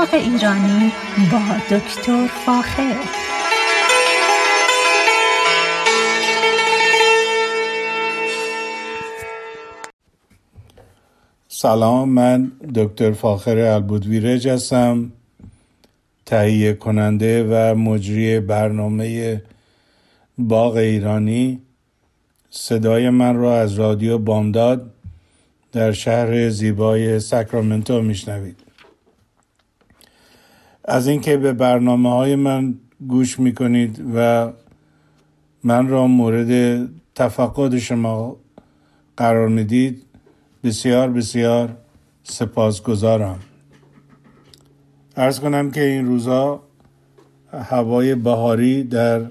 باغ ایرانی با دکتر فاخر. سلام من دکتر فاخر البودویرج هستم تهیه کننده و مجری برنامه باغ ایرانی. صدای من را از رادیو بامداد در شهر زیبای ساکرامنتو میشنوید. از اینکه به برنامه های من گوش می‌کنید و من را مورد تفقد شما قرار می‌دید بسیار بسیار سپاسگزارم. ارز کنم که این روزا هوای بهاری در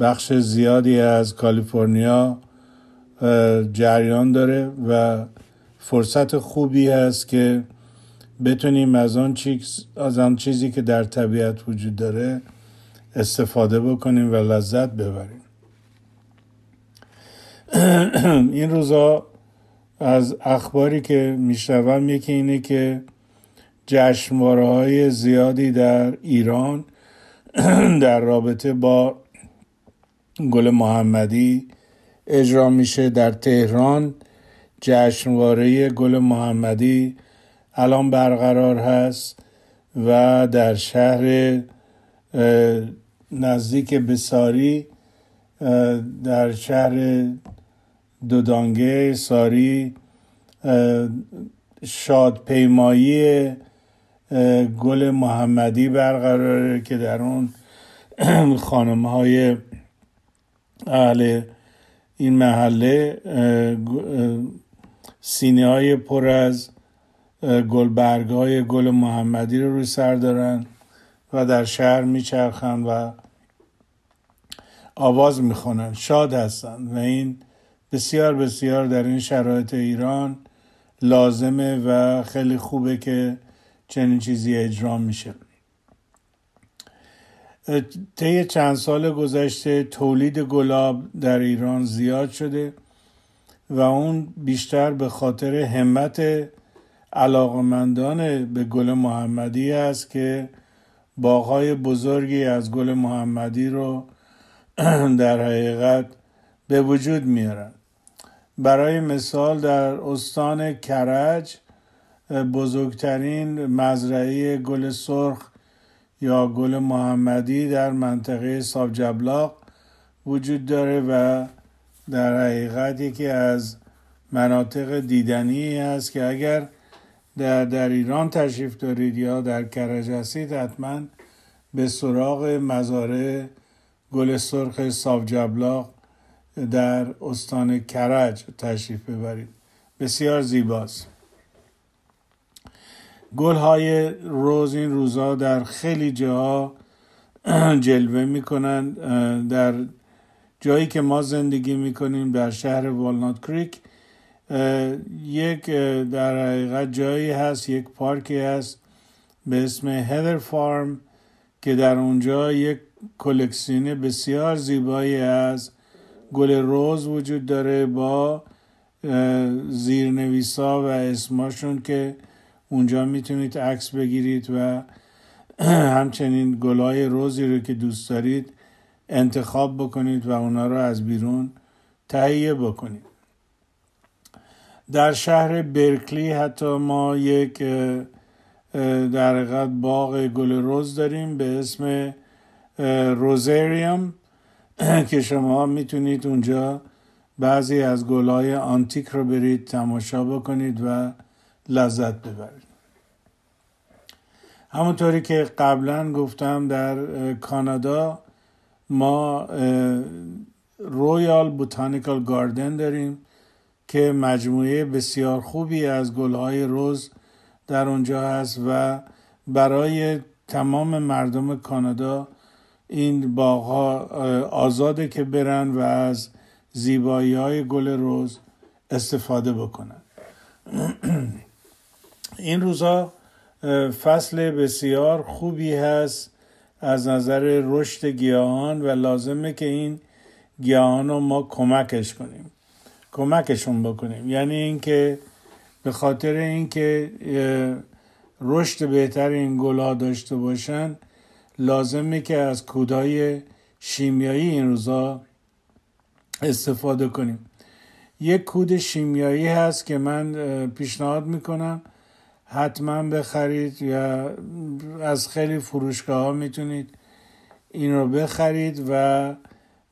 بخش زیادی از کالیفرنیا جریان داره و فرصت خوبی هست که بتونیم از آن, چیز، از آن چیزی که در طبیعت وجود داره استفاده بکنیم و لذت ببریم. این روزا از اخباری که میشنوم یکی اینه که جشنواره های زیادی در ایران در رابطه با گل محمدی اجرا میشه. در تهران جشنواره گل محمدی الان برقرار هست و در شهر نزدیک بساری در شهر دودانگه ساری شادپیمایی گل محمدی برقراره که در اون خانم های اهل این محله سینه های پر از گلبرگ های گل محمدی رو روی سر دارن و در شهر میچرخن و آواز می‌خونن. شاد هستن و این بسیار بسیار در این شرایط ایران لازمه و خیلی خوبه که چنین چیزی اجرا میشه. طی چند سال گذشته تولید گلاب در ایران زیاد شده و اون بیشتر به خاطر همت علاقمندان به گل محمدی است که باغهای بزرگی از گل محمدی رو در حقیقت به وجود میارن. برای مثال در استان کرج بزرگترین مزرعه گل سرخ یا گل محمدی در منطقه جبلاق وجود داره و در حقیقت یکی از مناطق دیدنی است که اگر در, در ایران تشریف دارید یا در کرج هستید حتما به سراغ مزارع گل سرخ جبلاق در استان کرج تشریف ببرید. بسیار زیباست. گل های روز این روزها در خیلی جاها جلوه می‌کنن در جایی که ما زندگی می‌کنیم در شهر والنات کریک. یک در حقیقت جایی هست یک پارکی هست به اسم هدر فارم که در اونجا یک کلکسیون بسیار زیبایی از گل روز وجود داره با زیرنویسا و اسماشون که اونجا می‌تونید عکس بگیرید و همچنین گلای روزی رو که دوست دارید انتخاب بکنید و اونا رو از بیرون تهیه بکنید. در شهر برکلی حتی ما یک در حقیقت باغ گل روز داریم به اسم روزریوم که شما می‌تونید اونجا بعضی از گلای آنتیک رو برید تماشا بکنید و لذت ببرید. همونطوری که قبلا گفتم در کانادا ما رویال بوتانیکال گاردن داریم. که مجموعه بسیار خوبی از گلهای روز در اونجا هست و برای تمام مردم کانادا این باغها آزاده که برن و از زیبایی های گل روز استفاده بکنن. این روزا فصل بسیار خوبی هست از نظر رشد گیاهان و لازمه که این گیاهان رو ما کمکش کنیم. کمکشون بکنیم. یعنی اینکه به خاطر اینکه رشد بهتر این گلها داشته باشن لازمه که از کودهای شیمیایی این روزا استفاده کنیم. یک کود شیمیایی هست که من پیشنهاد می‌کنم. حتما بخرید یا از خیلی فروشگاه ها می‌تونید این رو بخرید و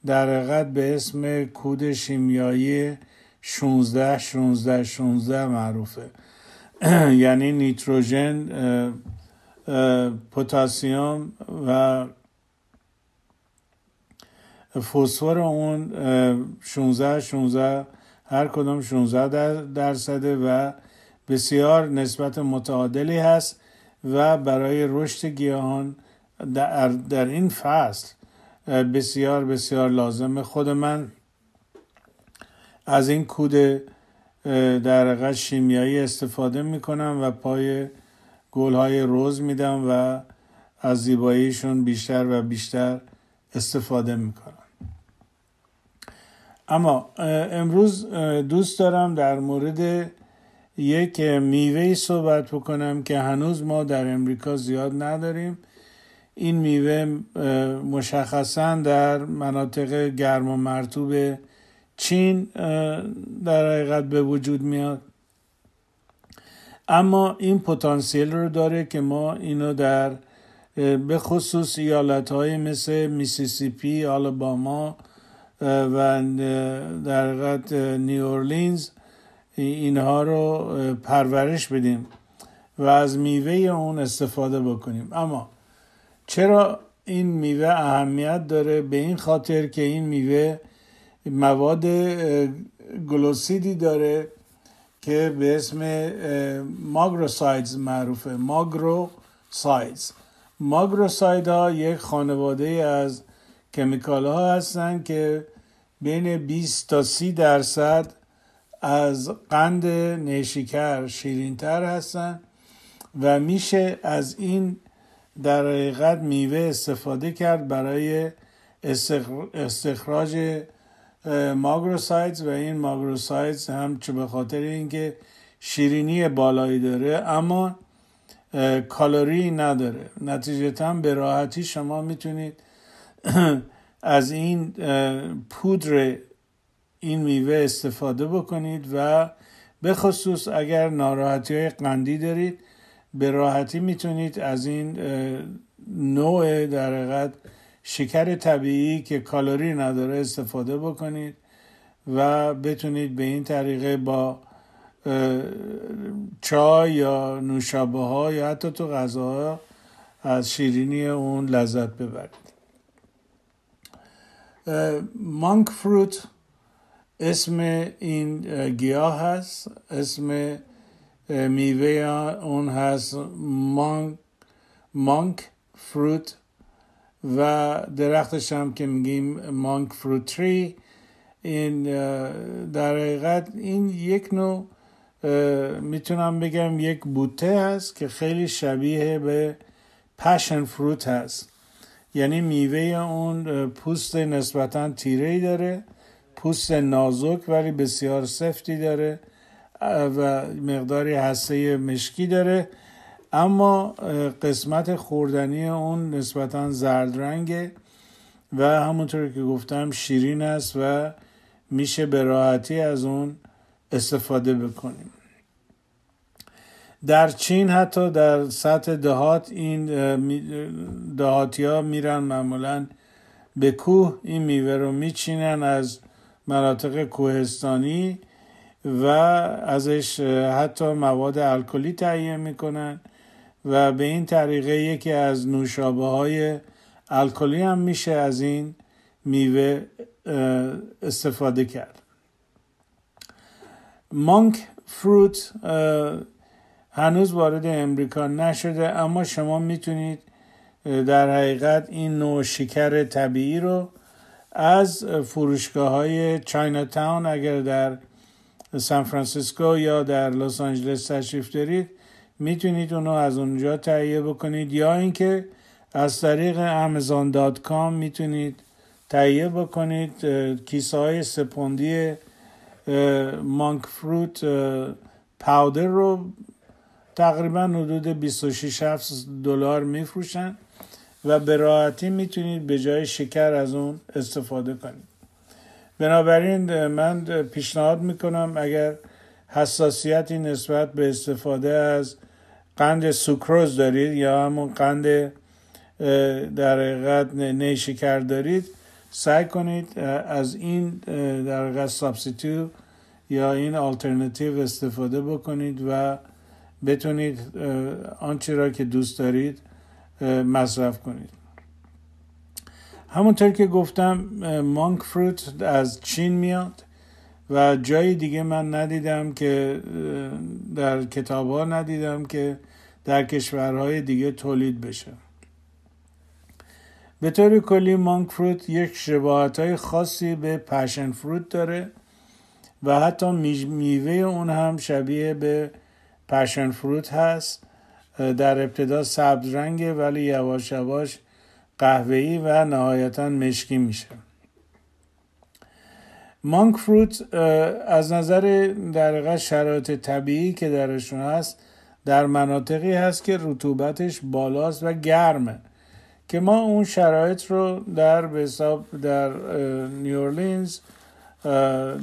در حقیقت به اسم کود شیمیایی 16 16 16 معروفه. یعنی نیتروژن پتاسیم و فسفر اون 16 16 هر کدوم 16 درصده و بسیار نسبت متعادلی هست و برای رشد گیاهان در, در این فصل بسیار بسیار لازمه. خود من از این کود در شیمیایی استفاده می‌کنم و پای گل های روز میدم و از زیباییشون بیشتر و بیشتر استفاده می‌کنم. اما امروز دوست دارم در مورد یک میوه صحبت بکنم که هنوز ما در امریکا زیاد نداریم. این میوه مشخصا در مناطق گرم و مرطوب چین در حقیقت به وجود میاد. اما این پتانسیل رو داره که ما اینو در به خصوص ایالت های مثل میسیسیپی، آلاباما و در حقیقت نیواورلینز اینها رو پرورش بدیم و از میوه اون استفاده بکنیم. اما چرا این میوه اهمیت داره؟ به این خاطر که این میوه مواد گلوسیدی داره که به اسم ماگروسایدز معروفه. ماگروسایدز. ماگروساید ها یک خانواده از کمیکال ها هستند که بین 20 تا 30 درصد از قند نیشکر شیرینتر هستن و میشه از این در حقیقت میوه استفاده کرد برای استخراج ماگروسایدز و این ماگروسایدز هم چه به خاطر اینکه شیرینی بالایی داره اما کالری نداره. نتیجتا به راحتی شما می‌تونید از این پودر این میوه استفاده بکنید و به خصوص اگر ناراحتی های قندی دارید به راحتی می‌تونید از این نوع در حقیقت شکر طبیعی که کالری نداره استفاده بکنید و بتونید به این طریقه با چای یا نوشابه ها یا حتی تو غذاها از شیرینی اون لذت ببرید. مانک فروت اسم این گیاه هست. اسم میوه اون هست. مانک, مانک فروت و درختش هم که میگیم مانک فروت تری این در حقیقت این یک نوع می‌تونم بگم یک بوته هست که خیلی شبیه به پشن فروت هست. یعنی میوه اون پوست نسبتا تیره داره پوست نازک ولی بسیار سفتی داره و مقداری حسه مشکی داره. اما قسمت خوردنی اون نسبتا زرد رنگه و همونطور که گفتم شیرین است و میشه به راحتی از اون استفاده بکنیم. در چین حتی در سطح دهات این دهاتی ها میرن معمولا به کوه این میوه رو میچینن از مناطق کوهستانی و ازش حتی مواد الکلی تهیه می‌کنن. و به این طریقه یکی از نوشابه های الکلی هم میشه از این میوه استفاده کرد. مانک فروت هنوز وارد امریکا نشده اما شما می‌تونید در حقیقت این نوع شکر طبیعی رو از فروشگاه های چاینا تاون اگر در سان فرانسیسکو یا در لس آنجلس تشریف دارید می‌تونید اونو از اونجا تهیه بکنید یا اینکه از طریق امازون دات کام می‌تونید تهیه بکنید کیسه های سپوندی مانک فروت پاودر رو. تقریبا حدود 26 دلار میفروشن و به راحتی می‌تونید به جای شکر از اون استفاده کنید. بنابراین من پیشنهاد می‌کنم اگر حساسیتی نسبت به استفاده از قند سوکروز دارید یا همون قند در حقیقت نیشکر دارید سعی کنید از این در حقیقت سابستیتو یا این آلترناتیو استفاده بکنید و بتونید آنچه را که دوست دارید مصرف کنید. همونطور که گفتم مانک فروت از چین میاد. و جای دیگه من ندیدم که در کتاب ها ندیدم که در کشورهای دیگه تولید بشه. به طور کلی مانک فروت یک شباهت های خاصی به پشن فروت داره و حتی میوه اون هم شبیه به پشن فروت هست. در ابتدا سبز رنگه ولی یواش یواش قهوه‌ای و نهایتا مشکی میشه. مانک فروت از نظر در شرایط طبیعی که درشون هست در مناطقی هست که رطوبتش بالاست و گرمه. که ما اون شرایط رو در حساب در نیورلینز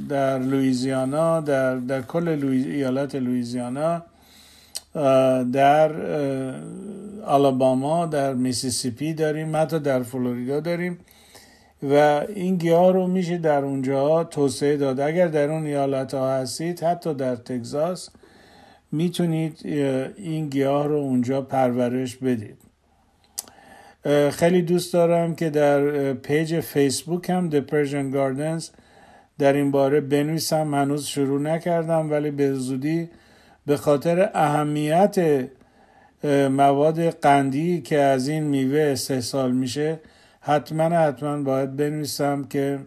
در لویزیانا در, در کل ایالت لویزیانا در آلاباما در میسیسیپی داریم حتی در فلوریدا داریم. و این گیاه رو میشه در اونجا توسعه داد. اگر در اون ایالت ها هستید حتی در تگزاس می‌تونید این گیاه رو اونجا پرورش بدید. خیلی دوست دارم که در پیج فیسبوک هم The Persian Gardens در این باره بنویسم. هنوز شروع نکردم ولی به زودی به خاطر اهمیت مواد قندی که از این میوه استحصال میشه حتما حتما باید بنویسم که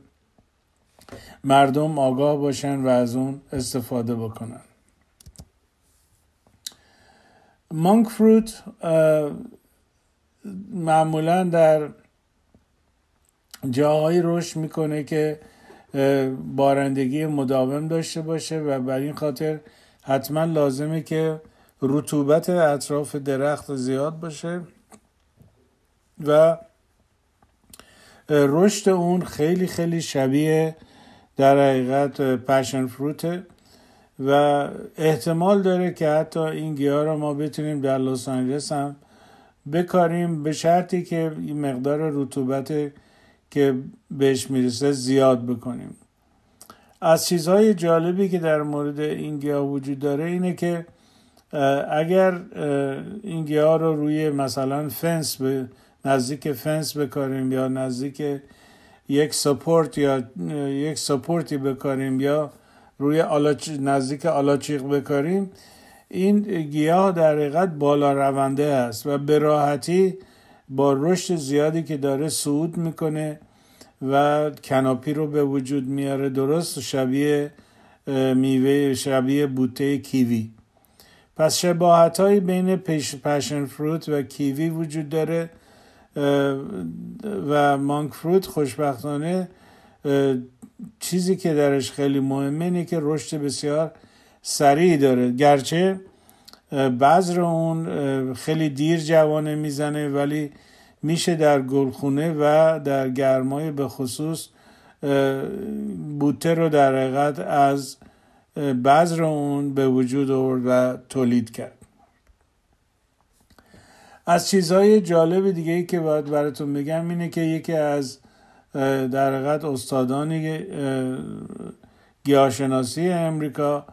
مردم آگاه باشن و از اون استفاده بکنن. مانک فروت معمولا در جاهایی رشد می‌کنه که بارندگی مداوم داشته باشه و بر این خاطر حتما لازمه که رطوبت اطراف درخت زیاد باشه و رشد اون خیلی خیلی شبیه در حقیقت پشن فروته و احتمال داره که حتی این گیاه رو ما بتونیم در لس آنجلس هم بکاریم به شرطی که مقدار رطوبت که بهش می‌رسه زیاد بکنیم. از چیزهای جالبی که در مورد این گیاه وجود داره اینه که اگر این گیاه رو روی مثلا فنس به نزدیک فنس بکاریم یا نزدیک یک support یا یک support ی بکاریم یا روی آلاچ... نزدیک آلاچیق بکاریم این گیاه در حقیقت بالا رونده است و به راحتی با رشد زیادی که داره صعود می‌کنه و کناپی رو به وجود میاره درست شبیه میوه شبیه بوته کیوی. پس شباهت های بین پشن فروت و کیوی وجود داره. و مانک فروت خوشبختانه چیزی که درش خیلی مهمه اینه که رشد بسیار سریع داره. گرچه بذر اون خیلی دیر جوانه می‌زنه ولی میشه در گلخونه و در گرمای به خصوص بوته رو در حقیقت از بذر اون به وجود آورد و تولید کرد. از چیزهای جالب دیگه ای که باید براتون بگم اینه که یکی از در حقیقت استادان گیاهشناسی امریکا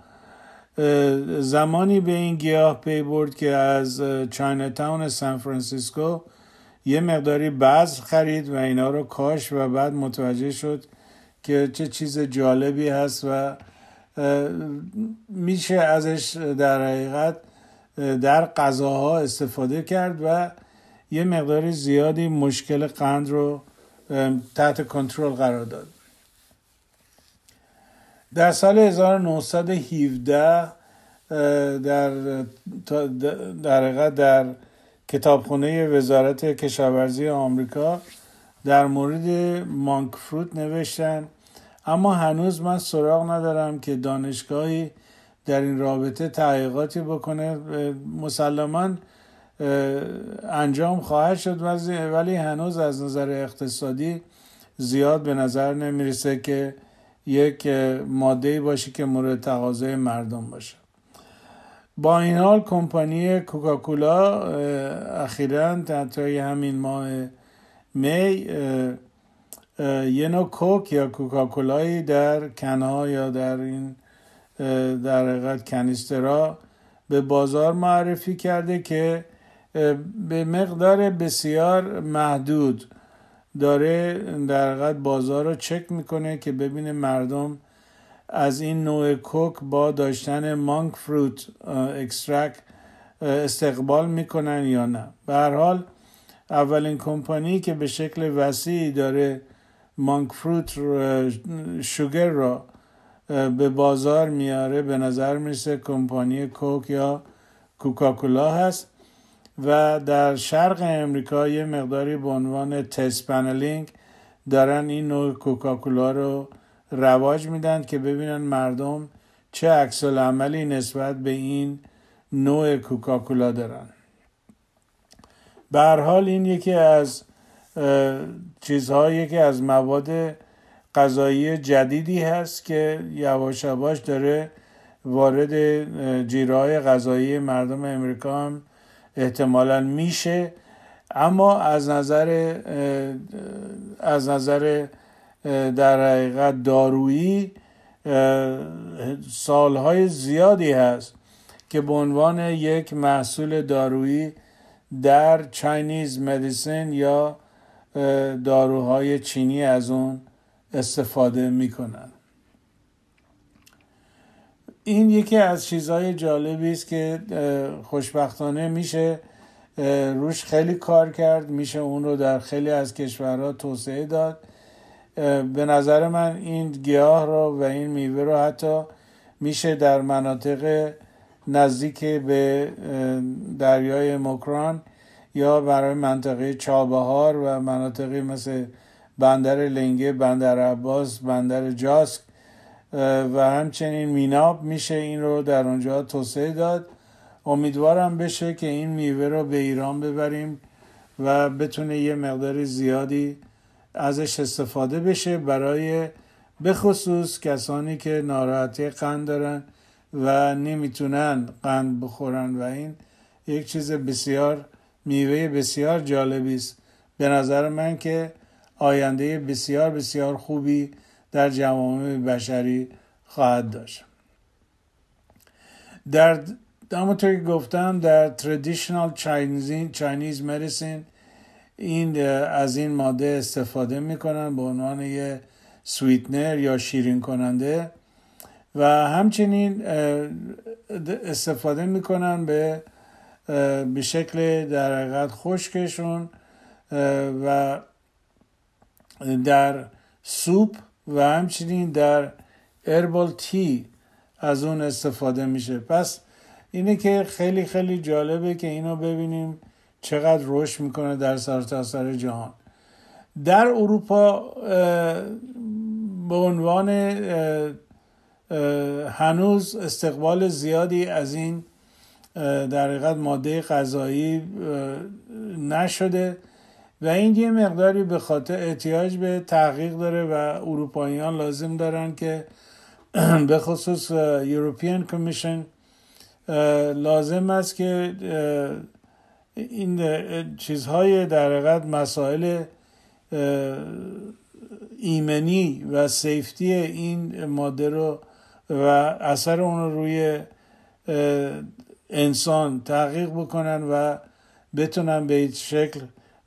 زمانی به این گیاه پی برد که از چاینا تاون سان فرانسیسکو یه مقداری بذر خرید و اینا رو کاش و بعد متوجه شد که چه چیز جالبی هست و میشه ازش در حقیقت در غذاها استفاده کرد و یه مقداری زیادی مشکل قند رو تحت کنترل قرار داد. در سال 1917 در در در کتابخونه وزارت کشاورزی آمریکا در مورد مانک فروت نوشتن. اما هنوز من سراغ ندارم که دانشگاهی در این رابطه تحقیقاتی بکنه مسلما انجام خواهد شد ولی هنوز از نظر اقتصادی زیاد به نظر نمی‌رسه که یک ماده باشه که مورد تقاضای مردم باشه. با این حال کمپانی کوکاکولا اخیرا طی همین ماه می یه نوع کوک یا کوکاکولایی در کنها یا در این در حقیقت کنیسترا به بازار معرفی کرده که به مقدار بسیار محدود داره در حقیقت بازار رو چک می‌کنه که ببینه مردم از این نوع کوک با داشتن مانک فروت اکسترک استقبال می‌کنن یا نه. به هر حال اولین کمپانی که به شکل وسیعی داره مانک فروت شوگر را به بازار میاره به نظر می‌رسه کمپانی کوک یا کوکاکولا هست و در شرق امریکا یه مقداری به عنوان تست پنلینگ دارن این نوع کوکاکولا رو رواج میدن که ببینن مردم چه عکس عملی نسبت به این نوع کوکاکولا دارن. به حال این یکی از چیزهایی که از مواد غذایی جدیدی هست که یواش یواش داره وارد جیرهای غذایی مردم امریکا هم احتمالا میشه. اما از نظر از نظر در حقیقت دارویی سالهای زیادی هست که به عنوان یک محصول دارویی در چاینیز مدیسن یا داروهای چینی از اون استفاده می‌کنن. این یکی از چیزهای جالبی است که خوشبختانه میشه روش خیلی کار کرد میشه اون رو در خیلی از کشورها توسعه داد. به نظر من این گیاه رو و این میوه رو حتی میشه در مناطق نزدیک به دریای مکران یا برای منطقه چابهار و مناطقی مثل بندر لنگه بندر عباس بندر جاسک و همچنین میناب میشه این رو در اونجا توسعه داد. امیدوارم بشه که این میوه رو به ایران ببریم و بتونه یه مقدار زیادی ازش استفاده بشه برای بخصوص کسانی که ناراحتی قند دارن و نمی‌تونن قند بخورن. و این یک چیز بسیار میوه بسیار جالبی است. به نظر من که آینده بسیار بسیار خوبی در جوامع بشری خواهد داشت. در همونطور که گفتم در Chinese, Chinese medicine این از این ماده استفاده می‌کنن به عنوان یه سویتنر یا شیرین کننده و همچنین استفاده می‌کنن به به شکل در حقیقت خشکشون و در سوپ و همچنین در اربال تی از اون استفاده میشه. پس اینه که خیلی خیلی جالبه که اینو ببینیم چقدر رشد می‌کنه در سرتاسر جهان. در اروپا به عنوان هنوز استقبال زیادی از این در حقیقت ماده غذایی نشده. و این یه مقداری به خاطر احتیاج به تحقیق داره و اروپاییان لازم دارن که به خصوص یوروپیان کمیشن لازم است که این چیزهای در حقیقت مسائل ایمنی و سیفتی این ماده رو و اثر اون رو روی انسان تحقیق بکنن و بتونن به این شکل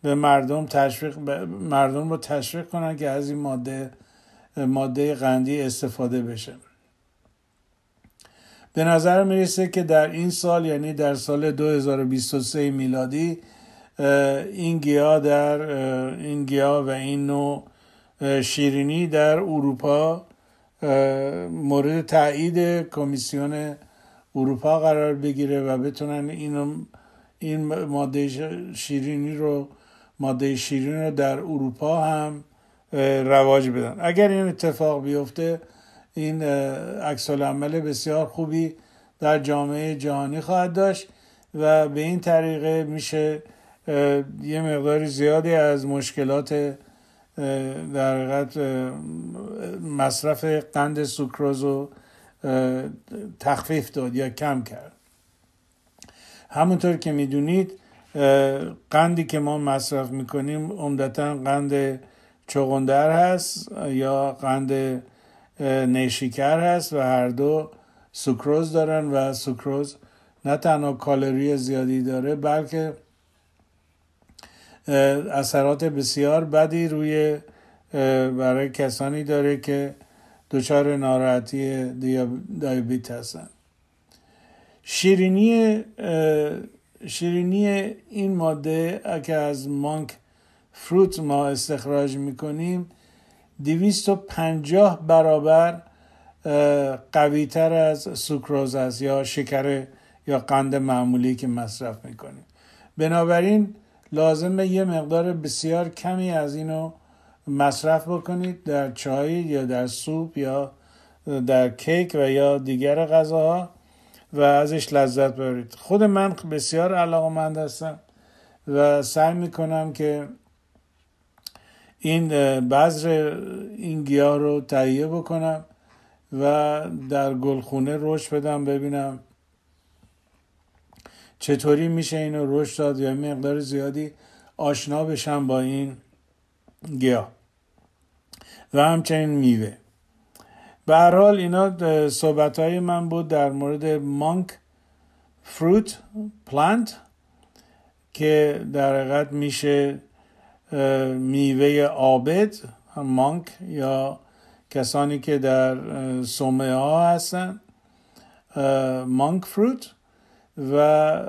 به مردم تشویق مردم رو تشویق کنن که از این ماده ماده قندی استفاده بشه. به نظر می‌رسه که در این سال یعنی در سال 2023 میلادی این گیاه در این گیاه و این نوع شیرینی در اروپا مورد تایید کمیسیون اروپا قرار بگیره و بتونن اینو این ماده شیرینی رو ماده شیرین رو در اروپا هم رواج بدن. اگر این اتفاق بیفته این عکس عمل بسیار خوبی در جامعه جهانی خواهد داشت و به این طریقه میشه یه مقداری زیادی از مشکلات در حقیقت مصرف قند سوکروز رو تخفیف داد یا کم کرد. همونطور که می‌دونید قندی که ما مصرف می‌کنیم عمدتا قند چغندر هست یا قند نیشیکر هست و هر دو سوکروز دارن و سوکروز نه تنها کالری زیادی داره بلکه اثرات بسیار بدی روی برای کسانی داره که دچار ناراحتی دیابت هستن. شیرینی شیرینی این ماده که از مانک فروت ما استخراج می‌کنیم دویست و پنجاه برابر قویتر از سوکروز است یا شکر یا قند معمولی که مصرف می‌کنیم. بنابراین لازمه یه مقدار بسیار کمی از اینو مصرف بکنید در چای یا در سوپ یا در کیک و یا دیگر غذاها. و ازش لذت ببرید. خود من بسیار علاقمند هستم و سعی می‌کنم که این بذر این گیاه رو تهیه بکنم و در گلخونه رشد بدم ببینم چطوری میشه اینو رشد داد یا مقدار زیادی آشنا بشم با این گیاه. و همچنین میوه. به هر حال اینا صحبت های من بود در مورد مانک فروت پلانت که در حقیقت میشه میوه آبد مانک یا کسانی که در سومه ها هستن مانک فروت. و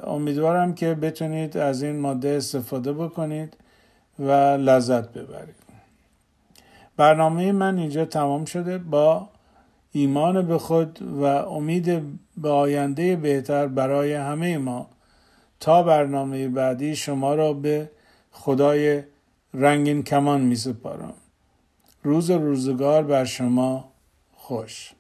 امیدوارم که بتونید از این ماده استفاده بکنید و لذت ببرید. برنامه من اینجا تمام شده. با ایمان به خود و امید به آینده بهتر برای همه ما. تا برنامه بعدی شما را به خدای رنگین کمان می سپارم روز روزگار بر شما خوش.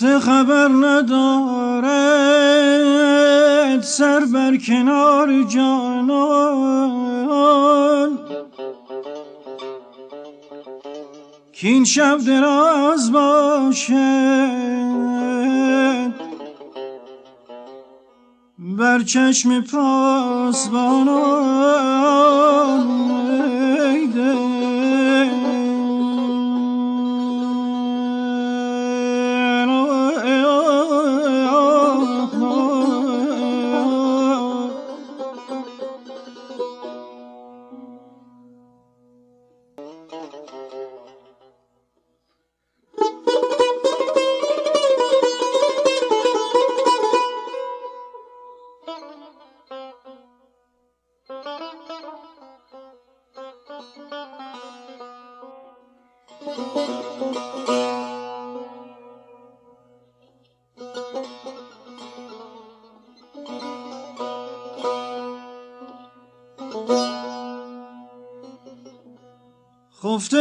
خفته خبر ندارد. سر بر کنار جانان. که این شب دراز باشه بر چشم پاسبانان.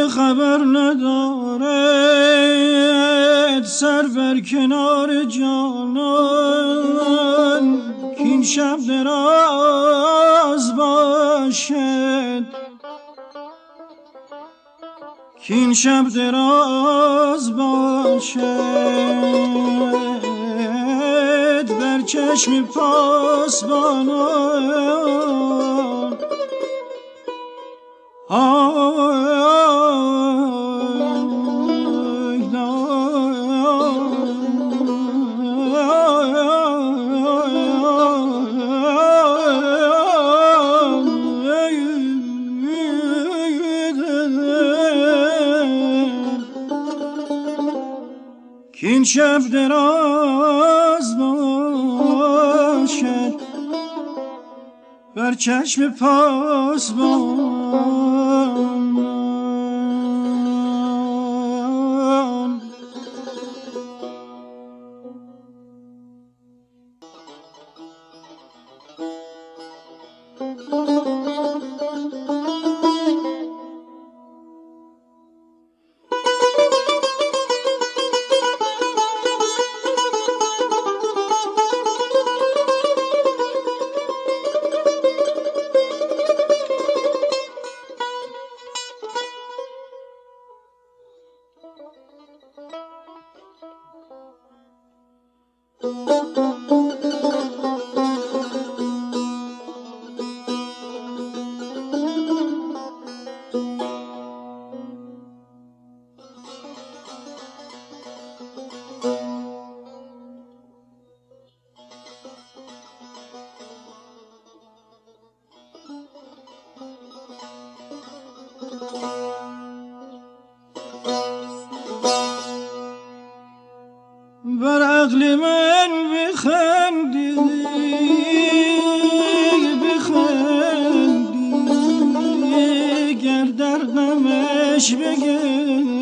خبر نداره. سر بر کنار جانان که این شب دراز باشد که این شب دراز باشد بر چشم پاسبانان شب دراز باشد. بر چشم پاسبان بر عقل من بخندی بخندی گر دردمش بگریم